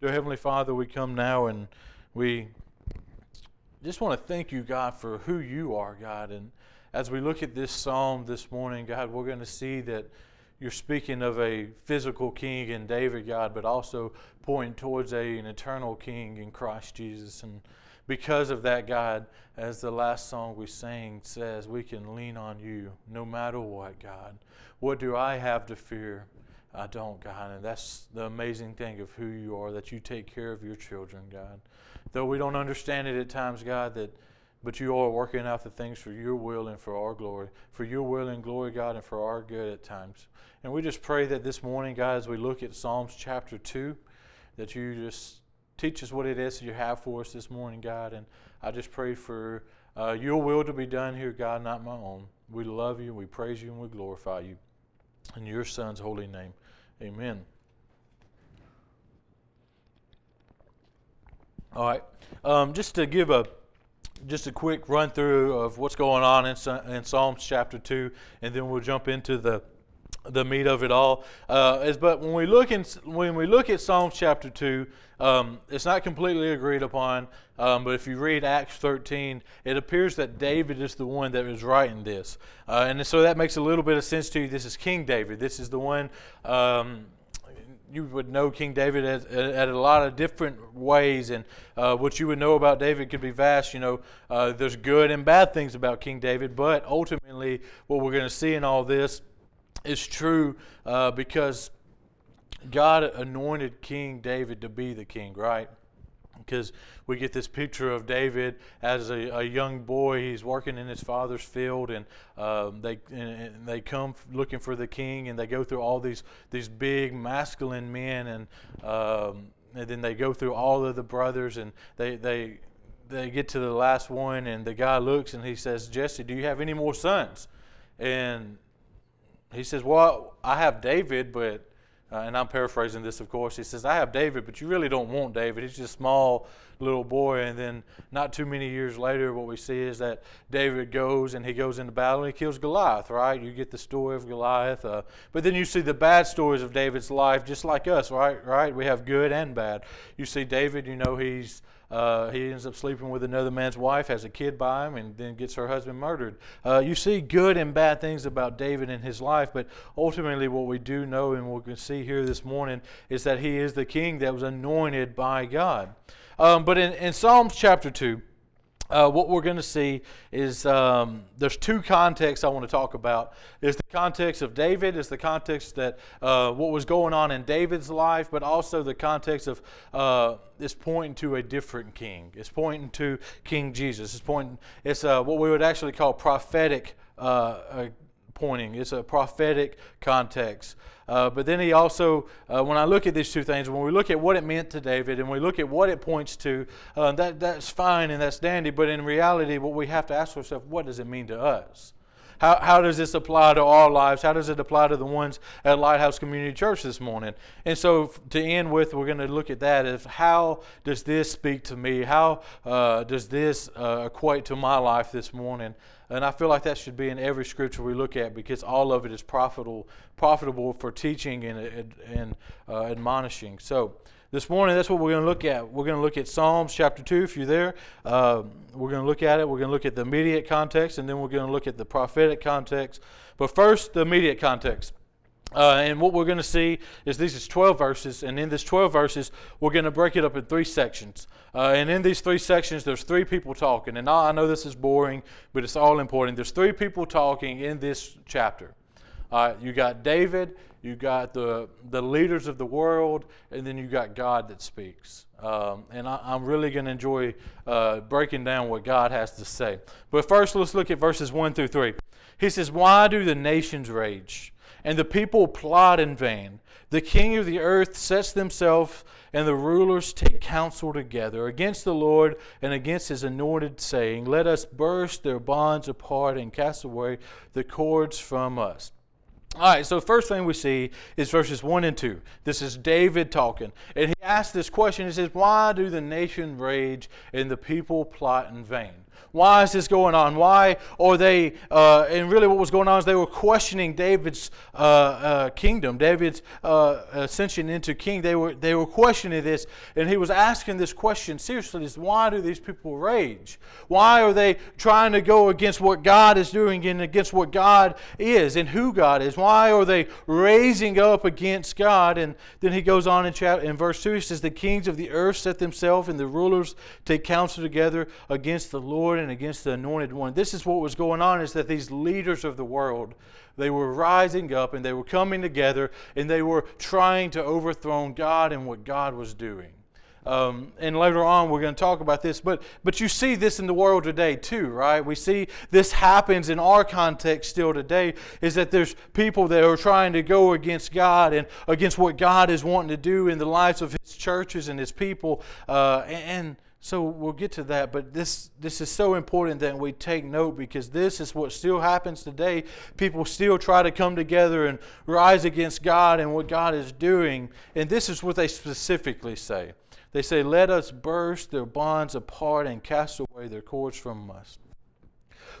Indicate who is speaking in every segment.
Speaker 1: Dear Heavenly Father, we come now and we just want to thank you, God, for who you are, God. And as we look at this psalm this morning, God, we're going to see that you're speaking of a physical king in David, God, but also pointing towards a, an eternal king in Christ Jesus. And because of that, God, as the last song we sang says, we can lean on you no matter what, God. What do I have to fear? I don't, God. And that's the amazing thing of who you are, that you take care of your children, God. Though we don't understand it at times, God, that but you are working out the things for your will and for our glory, for your will and glory, God, and for our good at times. And we just pray that this morning, God, as we look at Psalms chapter 2, that you just teach us what it is that you have for us this morning, God. And I just pray for uh, your will to be done here, God, not my own. We love you, we praise you, and we glorify you. In your Son's holy name, amen. All right. Um, just to give a just a quick run through of what's going on in, in Psalms chapter two, and then we'll jump into the the meat of it all. Uh, is but when we look in when we look at Psalms chapter two, um, it's not completely agreed upon. Um, but if you read Acts 13, it appears that David is the one that is writing this, uh, and so that makes a little bit of sense to you. This is King David. This is the one. Um, you would know King David at, at, a lot of different ways, and uh, what you would know about David could be vast. You know, uh, there's good and bad things about King David, but ultimately, what we're going to see in all this is true uh, because God anointed King David to be the king, right? Because we get this picture of David as a, a young boy. He's working in his father's field, and um, they and they come looking for the king, and they go through all these these big masculine men, and um, and then they go through all of the brothers, and they they they get to the last one, and the guy looks and he says, "Jesse, do you have any more sons?" And he says, Well, I have David, but, uh, and I'm paraphrasing this, of course. He says, I have David, but you really don't want David. He's just a small little boy. And then, not too many years later, what we see is that David goes and he goes into battle and he kills Goliath, right? You get the story of Goliath. Uh, but then you see the bad stories of David's life, just like us, right? Right? We have good and bad. You see David, you know, he's uh, he ends up sleeping with another man's wife, has a kid by him, and then gets her husband murdered. Uh, you see good and bad things about David and his life, but ultimately, what we do know and what we can see here this morning is that he is the king that was anointed by God. Um, but in, in Psalms chapter 2, uh, what we're going to see is um, there's two contexts I want to talk about. Is the context of David, is the context that uh, what was going on in David's life, but also the context of uh, it's pointing to a different king. It's pointing to King Jesus. It's pointing. It's uh, what we would actually call prophetic uh, uh, pointing. It's a prophetic context. Uh, but then he also, uh, when I look at these two things, when we look at what it meant to David and we look at what it points to, uh, that, that's fine and that's dandy. But in reality, what we have to ask ourselves, what does it mean to us? How, how does this apply to our lives? How does it apply to the ones at Lighthouse Community Church this morning? And so, to end with, we're going to look at that as how does this speak to me? How uh, does this uh, equate to my life this morning? And I feel like that should be in every scripture we look at because all of it is profitable, profitable for teaching and, and uh, admonishing. So this morning, that's what we're going to look at. We're going to look at Psalms chapter 2, if you're there. Uh, we're going to look at it. We're going to look at the immediate context, and then we're going to look at the prophetic context. But first, the immediate context. Uh, and what we're going to see is these is 12 verses, and in this 12 verses, we're going to break it up in three sections. Uh, and in these three sections, there's three people talking. And I know this is boring, but it's all important. There's three people talking in this chapter. Uh, you got David, you got the, the leaders of the world, and then you got God that speaks. Um, and I, am really going to enjoy uh, breaking down what God has to say. But first, let's look at verses 1 through 3. He says, Why do the nations rage? and the people plot in vain. The king of the earth sets themselves, and the rulers take counsel together against the Lord and against his anointed, saying, Let us burst their bonds apart and cast away the cords from us. All right, so first thing we see is verses 1 and 2. This is David talking. And he asks this question. He says, Why do the nation rage and the people plot in vain? Why is this going on? Why are they, uh, and really what was going on is they were questioning David's uh, uh, kingdom, David's uh, ascension into king. They were, they were questioning this, and he was asking this question seriously is why do these people rage? Why are they trying to go against what God is doing and against what God is and who God is? Why are they raising up against God? And then he goes on in, chapter, in verse 2, he says, The kings of the earth set themselves, and the rulers take counsel together against the Lord and against the anointed one. This is what was going on is that these leaders of the world, they were rising up and they were coming together and they were trying to overthrow God and what God was doing. Um, and later on, we're going to talk about this. But, but you see this in the world today, too, right? We see this happens in our context still today is that there's people that are trying to go against God and against what God is wanting to do in the lives of His churches and His people. Uh, and, so we'll get to that, but this this is so important that we take note because this is what still happens today. People still try to come together and rise against God and what God is doing, and this is what they specifically say. They say, "Let us burst their bonds apart and cast away their cords from us."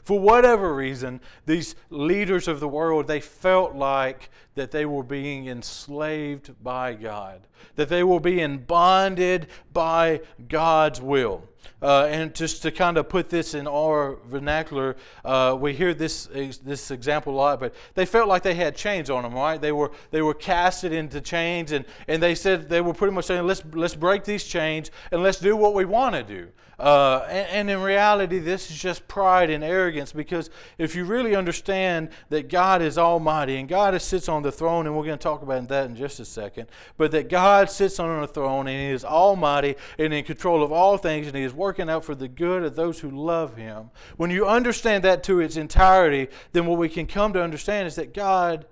Speaker 1: For whatever reason, these leaders of the world, they felt like that they were being enslaved by God, that they were being bonded by God's will. Uh, and just to kind of put this in our vernacular, uh, we hear this this example a lot. But they felt like they had chains on them, right? They were they were casted into chains, and, and they said they were pretty much saying, let's let's break these chains and let's do what we want to do. Uh, and, and, in reality, this is just pride and arrogance because if you really understand that God is Almighty and God sits on the throne, and we're going to talk about that in just a second, but that God sits on the throne and He is Almighty and in control of all things, and He is working out for the good of those who love Him. When you understand that to its entirety, then what we can come to understand is that God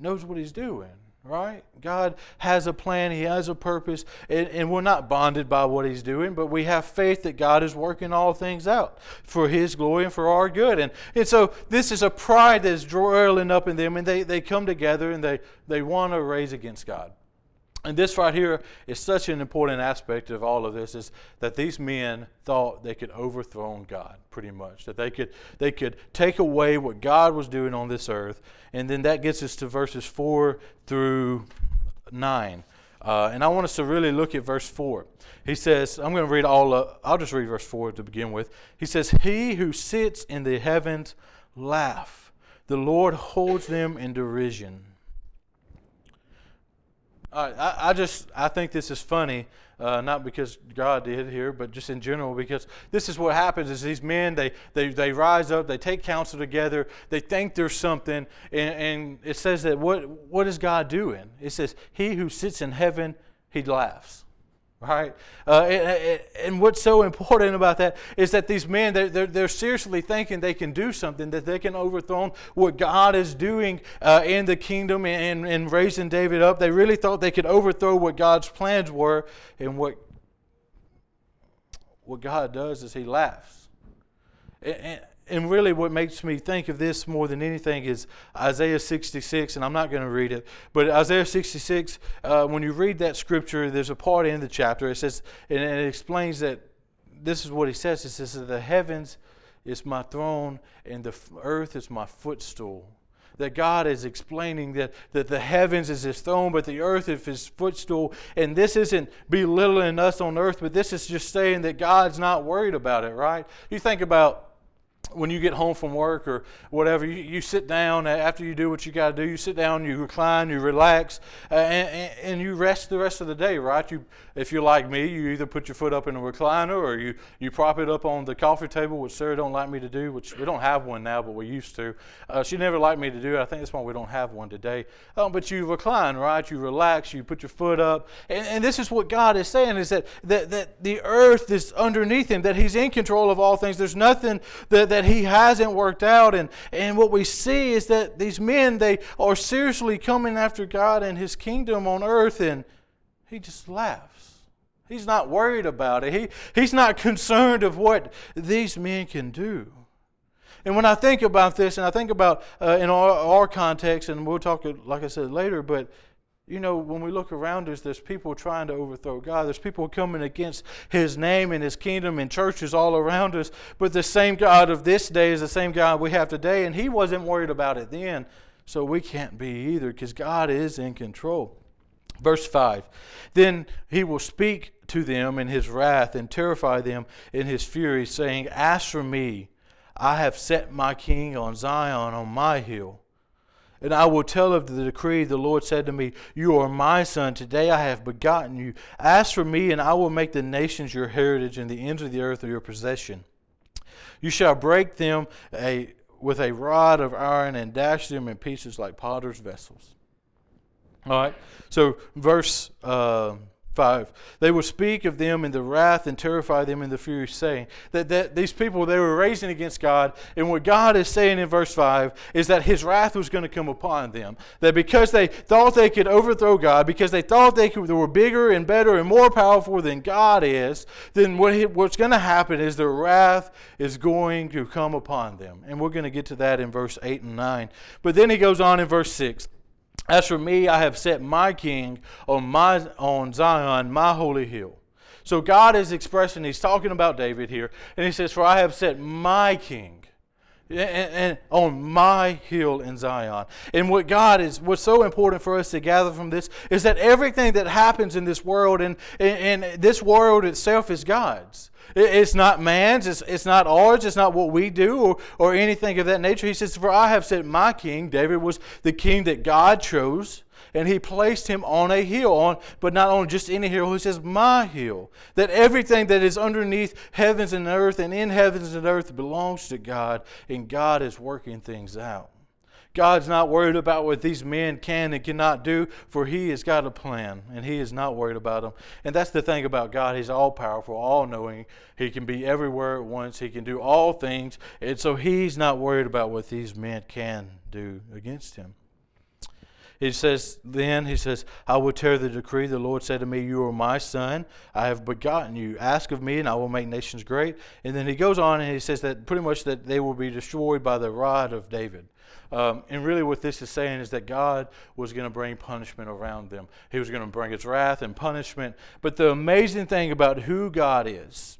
Speaker 1: knows what He's doing right? God has a plan, He has a purpose, and, and, we're not bonded by what He's doing, but we have faith that God is working all things out for His glory and for our good. And, and so this is a pride that's dwelling up in them, and they, they come together and they, they want to raise against God. And this right here is such an important aspect of all of this is that these men thought they could overthrow God pretty much. That they could they could take away what God was doing on this earth. And then that gets us to verses 4 through 9. Uh, and I want us to really look at verse 4. He says, I'm going to read all, uh, I'll just read verse 4 to begin with. He says, He who sits in the heavens laugh. The Lord holds them in derision. I, I just I think this is funny, uh, not because God did here, but just in general because this is what happens: is these men they they, they rise up, they take counsel together, they think there's something, and, and it says that what what is God doing? It says, "He who sits in heaven, he laughs." Right? Uh, and, and, what's so important about that is that these men, they're, they're, seriously thinking they can do something, that they can overthrow what God is doing uh, in the kingdom and, and raising David up. They really thought they could overthrow what God's plans were, and what, what God does is He laughs. And, and really what makes me think of this more than anything is Isaiah 66, and I'm not going to read it, but Isaiah 66, uh, when you read that scripture, there's a part in the chapter, it says, and it explains that this is what he says. It says, The heavens is my throne, and the earth is my footstool. That God is explaining that, that the heavens is his throne, but the earth is his footstool. And this isn't belittling us on earth, but this is just saying that God's not worried about it, right? You think about when you get home from work or whatever, you, you sit down after you do what you got to do. You sit down, you recline, you relax, uh, and, and, you rest the rest of the day, right? You, if you're like me, you either put your foot up in a recliner or you, you prop it up on the coffee table, which Sarah don't like me to do, which we don't have one now, but we used to. Uh, she never liked me to do it. I think that's why we don't have one today. Um, but you recline, right? You relax, you put your foot up, and, and this is what God is saying: is that, that that the earth is underneath Him, that He's in control of all things. There's nothing that that he hasn't worked out. And, and what we see is that these men, they are seriously coming after God and his kingdom on earth, and he just laughs. He's not worried about it. He, he's not concerned of what these men can do. And when I think about this, and I think about uh, in our, our context, and we'll talk, like I said, later, but you know, when we look around us, there's people trying to overthrow God. There's people coming against His name and His kingdom and churches all around us. But the same God of this day is the same God we have today, and He wasn't worried about it then. So we can't be either because God is in control. Verse 5 Then He will speak to them in His wrath and terrify them in His fury, saying, As for me, I have set my king on Zion on my hill. And I will tell of the decree the Lord said to me, You are my son. Today I have begotten you. Ask for me, and I will make the nations your heritage and the ends of the earth your possession. You shall break them a, with a rod of iron and dash them in pieces like potter's vessels. All right. So, verse. Uh, 5. They will speak of them in the wrath and terrify them in the fury, saying that, that these people, they were raising against God. And what God is saying in verse 5 is that his wrath was going to come upon them. That because they thought they could overthrow God, because they thought they, could, they were bigger and better and more powerful than God is, then what he, what's going to happen is the wrath is going to come upon them. And we're going to get to that in verse 8 and 9. But then he goes on in verse 6. As for me, I have set my king on, my, on Zion, my holy hill. So God is expressing, he's talking about David here, and he says, For I have set my king and, on my hill in Zion. And what God is, what's so important for us to gather from this is that everything that happens in this world and, and, and this world itself is God's. It's not man's, it's, it's not ours, it's not what we do or, or anything of that nature. He says, For I have set my king. David was the king that God chose and he placed him on a hill on but not on just any hill he says my hill that everything that is underneath heavens and earth and in heavens and earth belongs to god and god is working things out God's not worried about what these men can and cannot do, for He has got a plan, and He is not worried about them. And that's the thing about God. He's all powerful, all knowing. He can be everywhere at once, He can do all things. And so He's not worried about what these men can do against Him. He says, then he says, I will tear the decree. The Lord said to me, You are my son. I have begotten you. Ask of me, and I will make nations great. And then he goes on and he says that pretty much that they will be destroyed by the rod of David. Um, and really, what this is saying is that God was going to bring punishment around them. He was going to bring his wrath and punishment. But the amazing thing about who God is,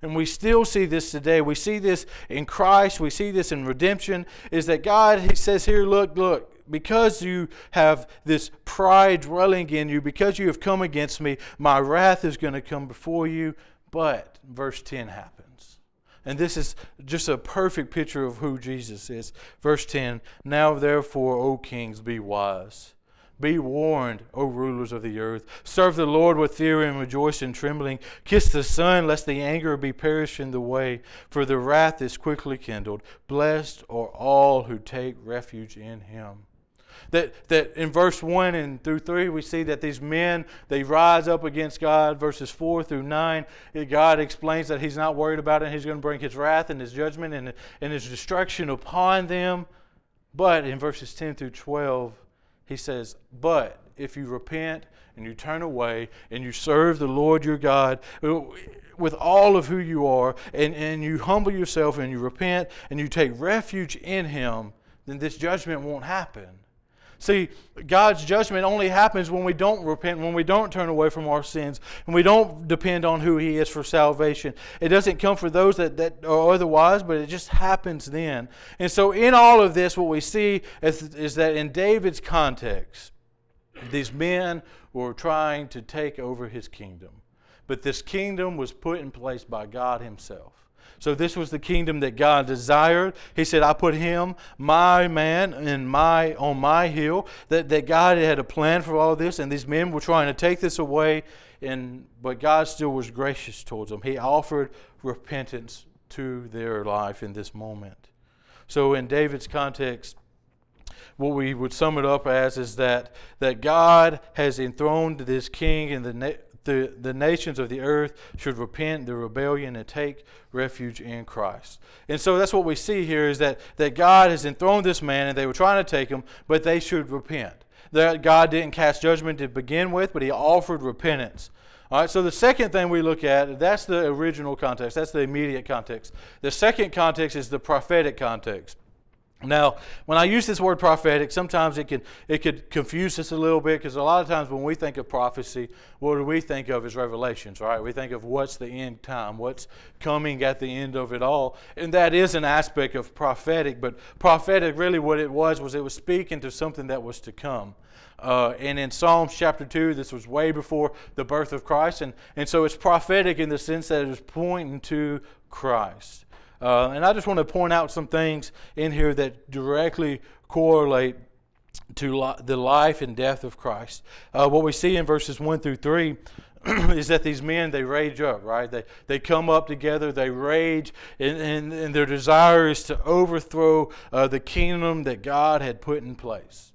Speaker 1: and we still see this today, we see this in Christ, we see this in redemption, is that God, He says here, look, look, because you have this pride dwelling in you, because you have come against me, my wrath is going to come before you. But verse 10 happens. And this is just a perfect picture of who Jesus is. Verse 10 Now therefore, O kings, be wise. Be warned, O rulers of the earth. Serve the Lord with fear and rejoice in trembling. Kiss the Son, lest the anger be perished in the way, for the wrath is quickly kindled. Blessed are all who take refuge in him. That, that in verse 1 and through 3, we see that these men, they rise up against God. Verses 4 through 9, God explains that He's not worried about it. He's going to bring His wrath and His judgment and, and His destruction upon them. But in verses 10 through 12, He says, But if you repent and you turn away and you serve the Lord your God uh, with all of who you are, and, and you humble yourself and you repent and you take refuge in Him, then this judgment won't happen. See, God's judgment only happens when we don't repent, when we don't turn away from our sins, and we don't depend on who He is for salvation. It doesn't come for those that, that are otherwise, but it just happens then. And so, in all of this, what we see is, is that in David's context, these men were trying to take over his kingdom. But this kingdom was put in place by God Himself. So this was the kingdom that God desired. He said, I put him, my man, in my on my hill. That, that God had a plan for all this, and these men were trying to take this away, and but God still was gracious towards them. He offered repentance to their life in this moment. So in David's context, what we would sum it up as is that, that God has enthroned this king in the the, the nations of the earth should repent the rebellion and take refuge in Christ. And so that's what we see here is that, that God has enthroned this man and they were trying to take him, but they should repent. That God didn't cast judgment to begin with, but he offered repentance. All right, so the second thing we look at, that's the original context, that's the immediate context. The second context is the prophetic context. Now, when I use this word prophetic, sometimes it can it could confuse us a little bit because a lot of times when we think of prophecy, what do we think of as revelations, right? We think of what's the end time, what's coming at the end of it all, and that is an aspect of prophetic. But prophetic, really, what it was was it was speaking to something that was to come. Uh, and in Psalms chapter 2, this was way before the birth of Christ. And, and so it's prophetic in the sense that it is pointing to Christ. Uh, and I just want to point out some things in here that directly correlate to li- the life and death of Christ. Uh, what we see in verses 1 through 3 is that these men, they rage up, right? They, they come up together, they rage, and, and, and their desire is to overthrow uh, the kingdom that God had put in place.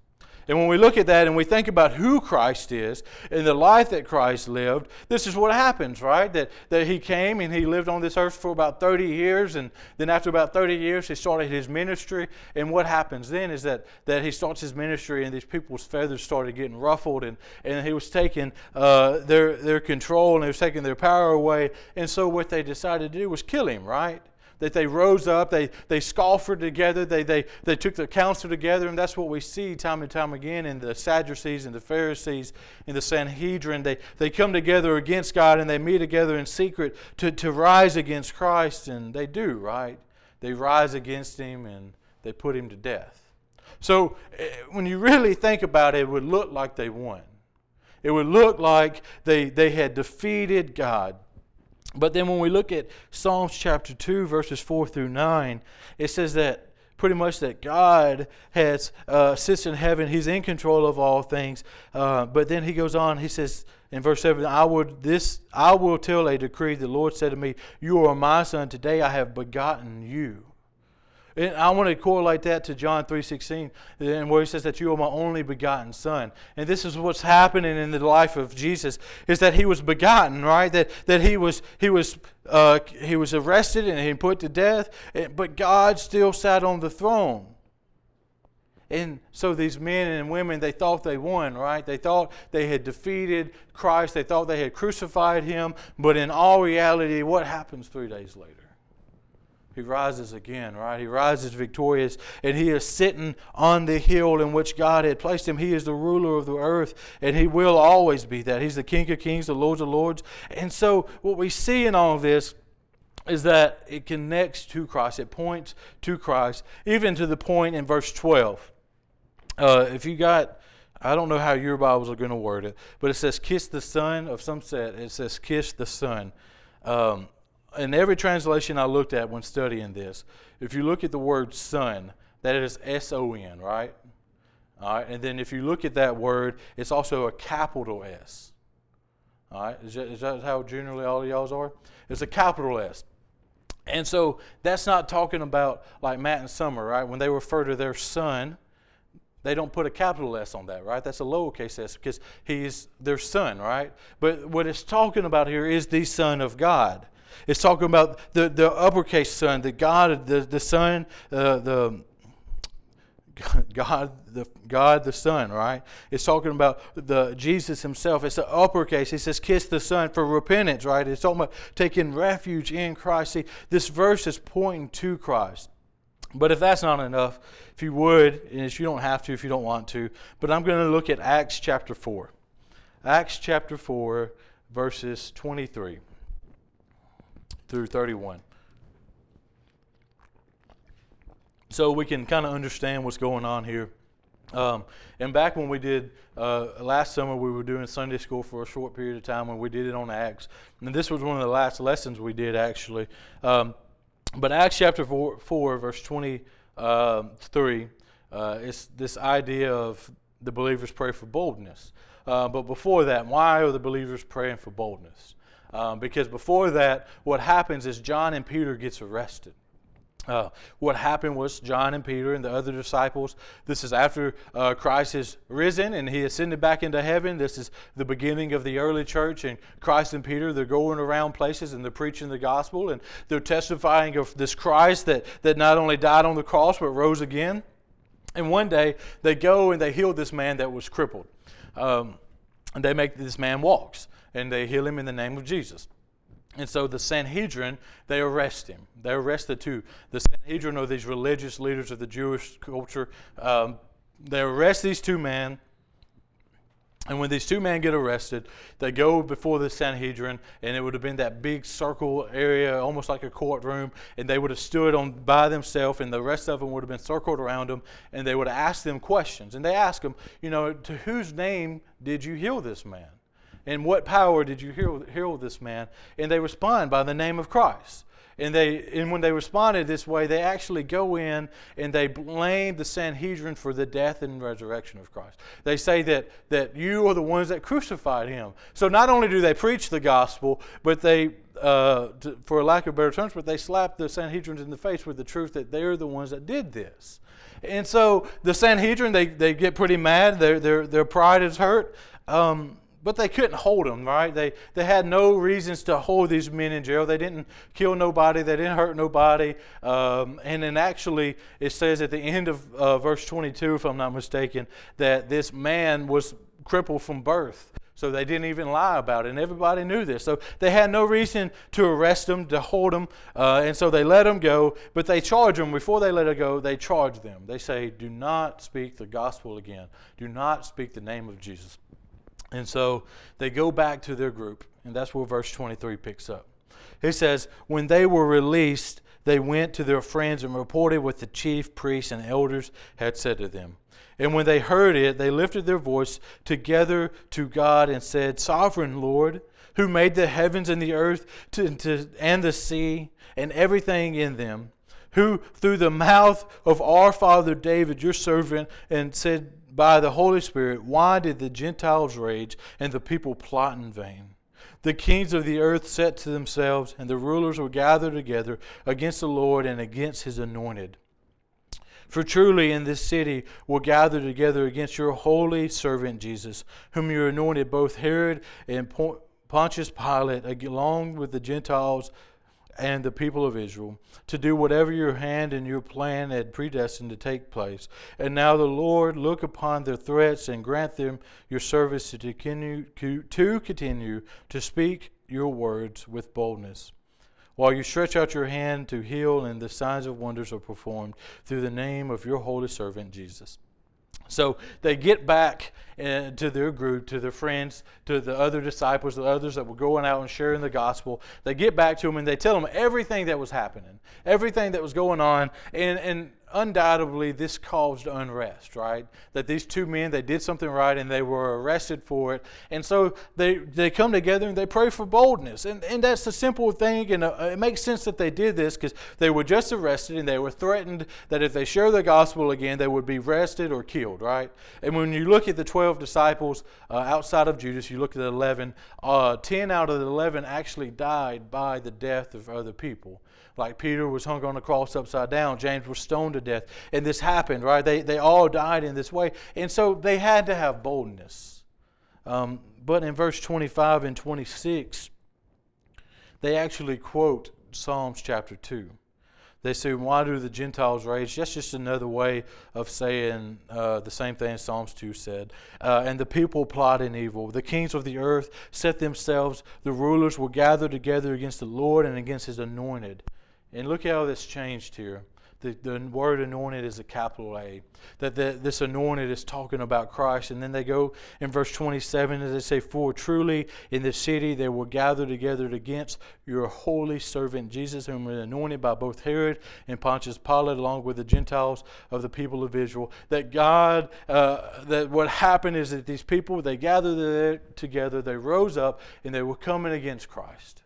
Speaker 1: And when we look at that and we think about who Christ is and the life that Christ lived, this is what happens, right? That, that he came and he lived on this earth for about 30 years. And then after about 30 years, he started his ministry. And what happens then is that, that he starts his ministry and these people's feathers started getting ruffled and, and he was taking uh, their, their control and he was taking their power away. And so what they decided to do was kill him, right? That they rose up, they, they scoffed together, they, they, they took the counsel together, and that's what we see time and time again in the Sadducees and the Pharisees in the Sanhedrin. They, they come together against God and they meet together in secret to, to rise against Christ, and they do, right? They rise against him and they put him to death. So eh, when you really think about it, it would look like they won. It would look like they, they had defeated God. But then when we look at Psalms chapter 2, verses 4 through 9, it says that pretty much that God has uh, sits in heaven. He's in control of all things. Uh, but then he goes on. He says in verse seven, "I would this I will tell a decree. The Lord said to me, You are my son. Today I have begotten you." And I want to correlate that to John 3.16, and where he says that you are my only begotten son. And this is what's happening in the life of Jesus, is that he was begotten, right? That, that he, was, he, was, uh, he was arrested and he put to death, but God still sat on the throne. And so these men and women, they thought they won, right? They thought they had defeated Christ. They thought they had crucified him. But in all reality, what happens three days later? He rises again, right? He rises victorious, and he is sitting on the hill in which God had placed him. He is the ruler of the earth, and he will always be that. He's the King of kings, the Lord of lords. And so, what we see in all of this is that it connects to Christ, it points to Christ, even to the point in verse 12. Uh, if you got, I don't know how your Bibles are going to word it, but it says, Kiss the Son of some set, it says, Kiss the Son. Um, in every translation I looked at when studying this, if you look at the word son, that is S O N, right? All right, and then if you look at that word, it's also a capital S. All right, is that, is that how generally all of y'all's are? It's a capital S. And so that's not talking about like Matt and Summer, right? When they refer to their son, they don't put a capital S on that, right? That's a lowercase s because he's their son, right? But what it's talking about here is the Son of God. It's talking about the, the uppercase Son, the God, the, the Son, uh, the God, the God, the Son, right? It's talking about the Jesus Himself. It's the uppercase. He says, "Kiss the Son for repentance," right? It's talking about taking refuge in Christ. See, this verse is pointing to Christ. But if that's not enough, if you would, and if you don't have to, if you don't want to, but I'm going to look at Acts chapter four, Acts chapter four, verses twenty-three through 31. So we can kind of understand what's going on here. Um, and back when we did uh, last summer, we were doing Sunday school for a short period of time when we did it on Acts. And this was one of the last lessons we did actually. Um, but Acts chapter 4, 4 verse 23, um, uh, it's this idea of the believers pray for boldness. Uh, but before that, why are the believers praying for boldness? Um, because before that, what happens is John and Peter gets arrested. Uh, what happened was John and Peter and the other disciples. This is after uh, Christ has risen and he ascended back into heaven. This is the beginning of the early church. And Christ and Peter, they're going around places and they're preaching the gospel and they're testifying of this Christ that, that not only died on the cross but rose again. And one day they go and they heal this man that was crippled. Um, and they make this man walks and they heal him in the name of Jesus. And so the Sanhedrin, they arrest him. They arrest the two. The Sanhedrin are these religious leaders of the Jewish culture. Um, they arrest these two men. And when these two men get arrested, they go before the Sanhedrin, and it would have been that big circle area, almost like a courtroom, and they would have stood on by themselves, and the rest of them would have been circled around them, and they would have asked them questions. And they ask them, you know, to whose name did you heal this man? And what power did you heal, heal this man? And they respond by the name of Christ. And they and when they responded this way, they actually go in and they blame the Sanhedrin for the death and resurrection of Christ. They say that that you are the ones that crucified him. So not only do they preach the gospel, but they uh, to, for lack of better terms, but they slap the Sanhedrin in the face with the truth that they're the ones that did this. And so the Sanhedrin, they, they get pretty mad. Their, their, their pride is hurt. Um, but they couldn't hold them, right? They, they had no reasons to hold these men in jail. They didn't kill nobody, they didn't hurt nobody. Um, and then actually, it says at the end of uh, verse 22, if I'm not mistaken, that this man was crippled from birth. So they didn't even lie about it, and everybody knew this. So they had no reason to arrest him, to hold him, uh, and so they let him go. But they charge him before they let him go. They charge them. They say, "Do not speak the gospel again. Do not speak the name of Jesus." And so they go back to their group, and that's where verse 23 picks up. It says, When they were released, they went to their friends and reported what the chief priests and elders had said to them. And when they heard it, they lifted their voice together to God and said, Sovereign Lord, who made the heavens and the earth to, to, and the sea and everything in them, who through the mouth of our father David, your servant, and said, by the Holy Spirit, why did the Gentiles rage and the people plot in vain? The kings of the earth set to themselves, and the rulers were gathered together against the Lord and against his anointed. For truly in this city will gather together against your holy servant Jesus, whom you anointed both Herod and Pontius Pilate, along with the Gentiles and the people of Israel to do whatever your hand and your plan had predestined to take place. And now the Lord look upon their threats and grant them your service to continue to, continue to speak your words with boldness. While you stretch out your hand to heal, and the signs of wonders are performed through the name of your holy servant Jesus. So they get back uh, to their group, to their friends, to the other disciples, the others that were going out and sharing the gospel. They get back to them and they tell them everything that was happening, everything that was going on. And, and undoubtedly this caused unrest, right? That these two men, they did something right and they were arrested for it. And so they, they come together and they pray for boldness. And, and that's a simple thing. And uh, it makes sense that they did this because they were just arrested and they were threatened that if they share the gospel again, they would be arrested or killed, right? And when you look at the 12 disciples uh, outside of Judas, you look at the 11, uh, 10 out of the 11 actually died by the death of other people like Peter was hung on the cross upside down, James was stoned to death, and this happened, right? They, they all died in this way. And so they had to have boldness. Um, but in verse 25 and 26, they actually quote Psalms chapter 2. They say, Why do the Gentiles rage? That's just another way of saying uh, the same thing Psalms 2 said. Uh, and the people plot in evil. The kings of the earth set themselves, the rulers will gather together against the Lord and against his anointed. And look how this changed here. The, the word anointed is a capital A. That the, this anointed is talking about Christ. And then they go in verse 27 as they say, For truly in the city they will gather together against your holy servant Jesus, whom was anointed by both Herod and Pontius Pilate, along with the Gentiles of the people of Israel. That God, uh, that what happened is that these people, they gathered together, they rose up, and they were coming against Christ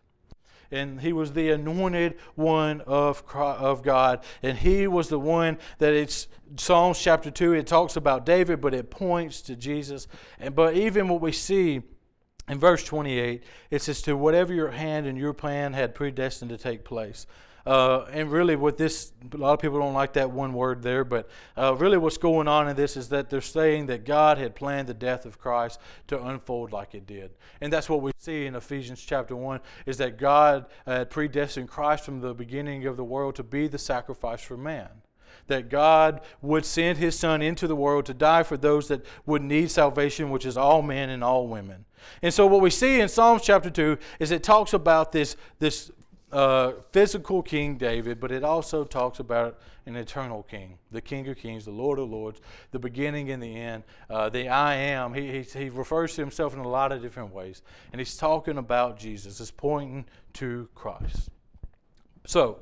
Speaker 1: and he was the anointed one of, of God. And he was the one that it's Psalms chapter 2, it talks about David, but it points to Jesus. And but even what we see in verse 28, it says, To whatever your hand and your plan had predestined to take place. Uh, and really, what this, a lot of people don't like that one word there, but uh, really what's going on in this is that they're saying that God had planned the death of Christ to unfold like it did. And that's what we see in Ephesians chapter 1 is that God had predestined Christ from the beginning of the world to be the sacrifice for man. that God would send his son into the world to die for those that would need salvation, which is all men and all women. And so, what we see in Psalms chapter 2 is it talks about this, this uh, physical King David, but it also talks about an eternal King, the King of Kings, the Lord of Lords, the beginning and the end, uh, the I am. He, he, he refers to himself in a lot of different ways, and he's talking about Jesus. It's pointing to Christ. So,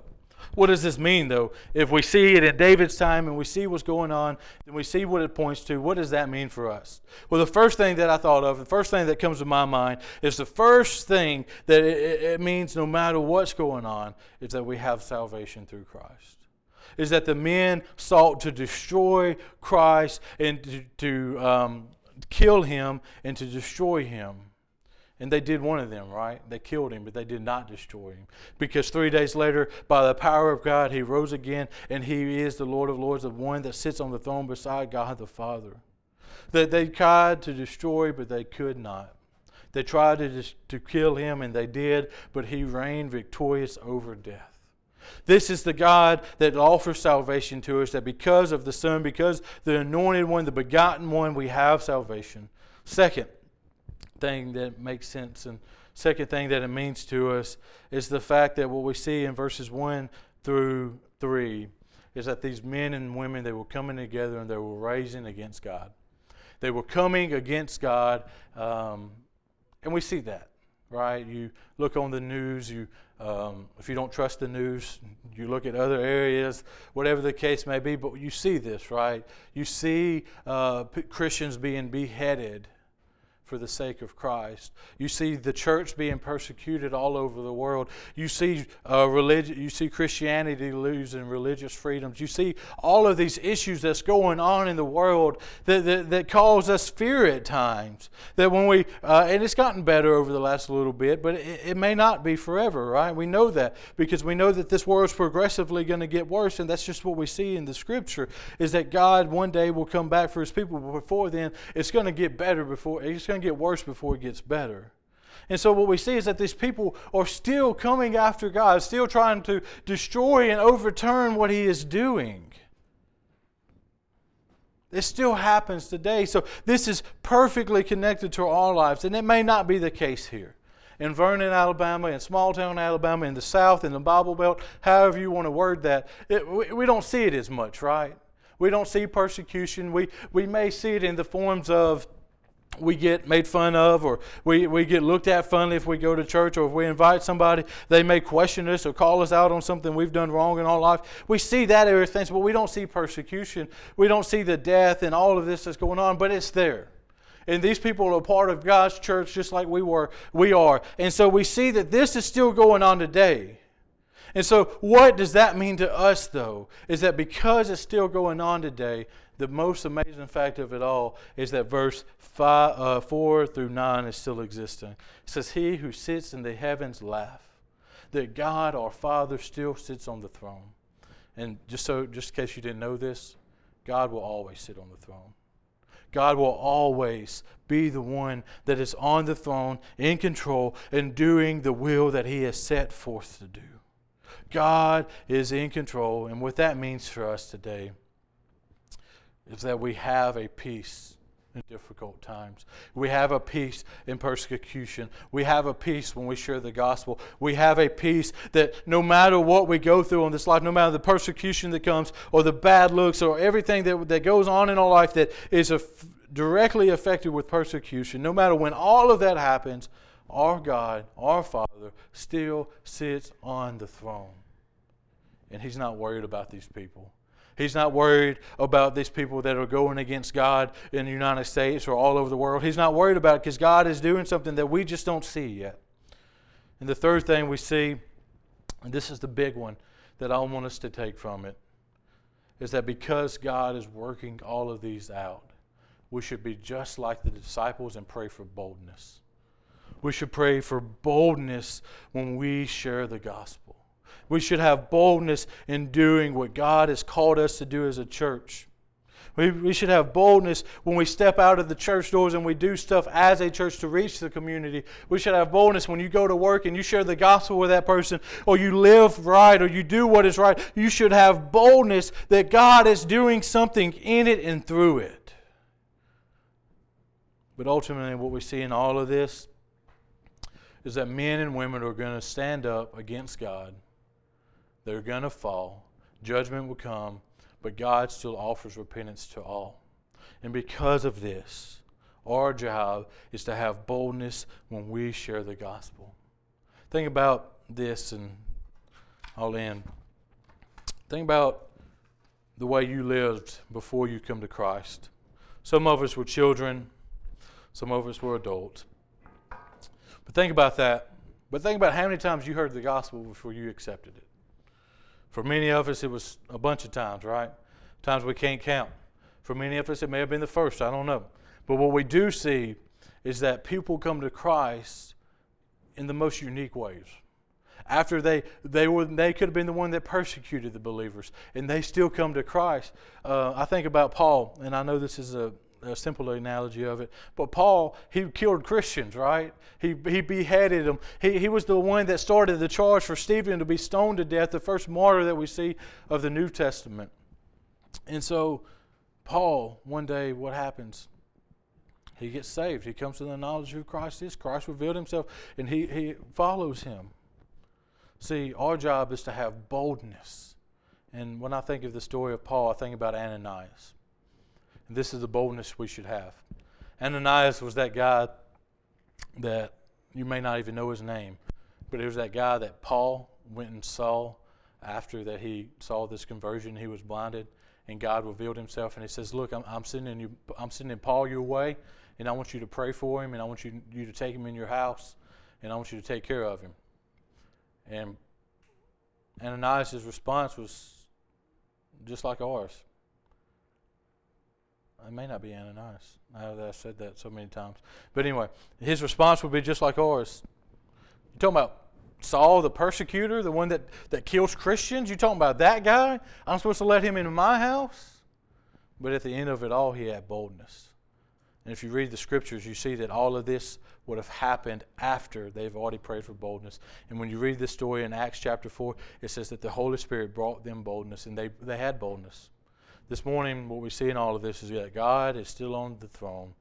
Speaker 1: what does this mean, though? If we see it in David's time and we see what's going on, and we see what it points to, what does that mean for us? Well, the first thing that I thought of, the first thing that comes to my mind, is the first thing that it, it means no matter what's going on, is that we have salvation through Christ. Is that the men sought to destroy Christ and to, to um, kill him and to destroy him. And they did one of them, right? They killed him, but they did not destroy him. Because three days later, by the power of God, he rose again, and he is the Lord of Lords, the one that sits on the throne beside God the Father. That they tried to destroy, but they could not. They tried to, to kill him, and they did, but he reigned victorious over death. This is the God that offers salvation to us, that because of the Son, because the anointed one, the begotten one, we have salvation. Second, thing that makes sense. And second thing that it means to us is the fact that what we see in verses 1 through 3 is that these men and women, they were coming together and they were raising against God. They were coming against God, um, and we see that, right? You look on the news, you um, if you don't trust the news, you look at other areas, whatever the case may be, but you see this, right? You see uh, Christians being beheaded for the sake of Christ. You see the church being persecuted all over the world. You see uh, religion, you see Christianity losing religious freedoms. You see all of these issues that's going on in the world that, that, that cause us fear at times. That when we, uh, and it's gotten better over the last little bit, but it, it may not be forever, right? We know that because we know that this world's progressively going to get worse, and that's just what we see in the scripture is that God one day will come back for his people, but before then, it's going to get better before, it's going to get worse before it gets better. And so what we see is that these people are still coming after God, still trying to destroy and overturn what He is doing. It still happens today. So this is perfectly connected to our lives, and it may not be the case here. In Vernon, Alabama, in small town Alabama, in the South, in the Bible Belt, however you want to word that, it, we, we don't see it as much, right? We don't see persecution. We, we may see it in the forms of we get made fun of or we, we get looked at funny if we go to church or if we invite somebody they may question us or call us out on something we've done wrong in our life. We see that everything but we don't see persecution. We don't see the death and all of this that's going on but it's there. And these people are part of god's church just like we were we are. And so we see that this is still going on today. And so what does that mean to us though is that because it's still going on today the most amazing fact of it all is that verse five, uh, 4 through 9 is still existing. It says, He who sits in the heavens laugh, that God our Father still sits on the throne. And just so, just in case you didn't know this, God will always sit on the throne. God will always be the one that is on the throne, in control, and doing the will that He has set forth to do. God is in control, and what that means for us today is that we have a peace in difficult times. We have a peace in persecution. We have a peace when we share the gospel. We have a peace that no matter what we go through in this life, no matter the persecution that comes or the bad looks or everything that, that goes on in our life that is directly affected with persecution, no matter when all of that happens, our God, our Father, still sits on the throne. And He's not worried about these people. He's not worried about these people that are going against God in the United States or all over the world. He's not worried about it because God is doing something that we just don't see yet. And the third thing we see, and this is the big one that I want us to take from it, is that because God is working all of these out, we should be just like the disciples and pray for boldness. We should pray for boldness when we share the gospel. We should have boldness in doing what God has called us to do as a church. We, we should have boldness when we step out of the church doors and we do stuff as a church to reach the community. We should have boldness when you go to work and you share the gospel with that person, or you live right, or you do what is right. You should have boldness that God is doing something in it and through it. But ultimately, what we see in all of this is that men and women are going to stand up against God. They're going to fall. Judgment will come but God still offers repentance to all. And because of this, our job is to have boldness when we share the gospel. Think about this, and I'll end. Think about the way you lived before you come to Christ. Some of us were children, some of us were adults. But think about that. But think about how many times you heard the gospel before you accepted it. For many of us, it was a bunch of times, right? Times we can't count. For many of us, it may have been the first. I don't know. But what we do see is that people come to Christ in the most unique ways. After they they were they could have been the one that persecuted the believers, and they still come to Christ. Uh, I think about Paul, and I know this is a a simple analogy of it. But Paul, he killed Christians, right? He, he beheaded them. He, he was the one that started the charge for Stephen to be stoned to death, the first martyr that we see of the New Testament. And so, Paul, one day, what happens? He gets saved. He comes to the knowledge of who Christ is. Christ revealed himself, and he, he follows him. See, our job is to have boldness. And when I think of the story of Paul, I think about Ananias. And this is the boldness we should have. Ananias was that guy that you may not even know his name, but it was that guy that Paul went and saw after that he saw this conversion. He was blinded, and God revealed Himself, and He says, "Look, I'm, I'm sending you. I'm sending Paul your way, and I want you to pray for him, and I want you you to take him in your house, and I want you to take care of him." And Ananias' response was just like ours. It may not be Ananias. I that I've said that so many times. But anyway, his response would be just like ours. You're talking about Saul, the persecutor, the one that, that kills Christians? You talking about that guy? I'm supposed to let him into my house? But at the end of it all, he had boldness. And if you read the scriptures, you see that all of this would have happened after they've already prayed for boldness. And when you read this story in Acts chapter 4, it says that the Holy Spirit brought them boldness, and they, they had boldness. This morning, what we see in all of this is that God is still on the throne.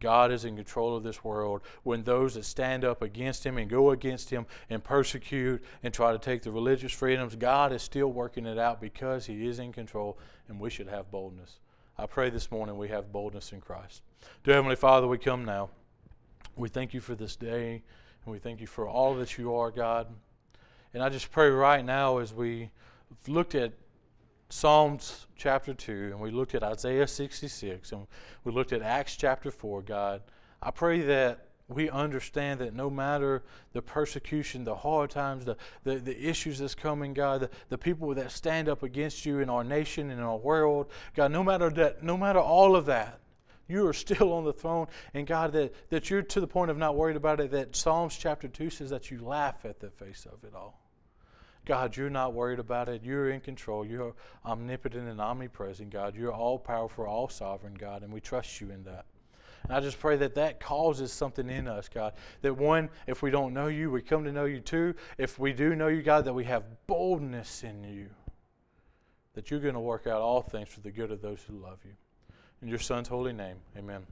Speaker 1: God is in control of this world. When those that stand up against Him and go against Him and persecute and try to take the religious freedoms, God is still working it out because He is in control, and we should have boldness. I pray this morning we have boldness in Christ. Dear Heavenly Father, we come now. We thank you for this day, and we thank you for all that you are, God. And I just pray right now as we looked at Psalms chapter 2, and we looked at Isaiah 66, and we looked at Acts chapter 4, God, I pray that we understand that no matter the persecution, the hard times, the, the, the issues that's coming, God, the, the people that stand up against you in our nation and in our world, God, no matter that, no matter all of that, you are still on the throne. And God, that, that you're to the point of not worried about it, that Psalms chapter 2 says that you laugh at the face of it all. God, you're not worried about it. You're in control. You're omnipotent and omnipresent, God. You're all powerful, all sovereign, God, and we trust you in that. And I just pray that that causes something in us, God. That one, if we don't know you, we come to know you too. If we do know you, God, that we have boldness in you. That you're going to work out all things for the good of those who love you. In your Son's holy name, amen.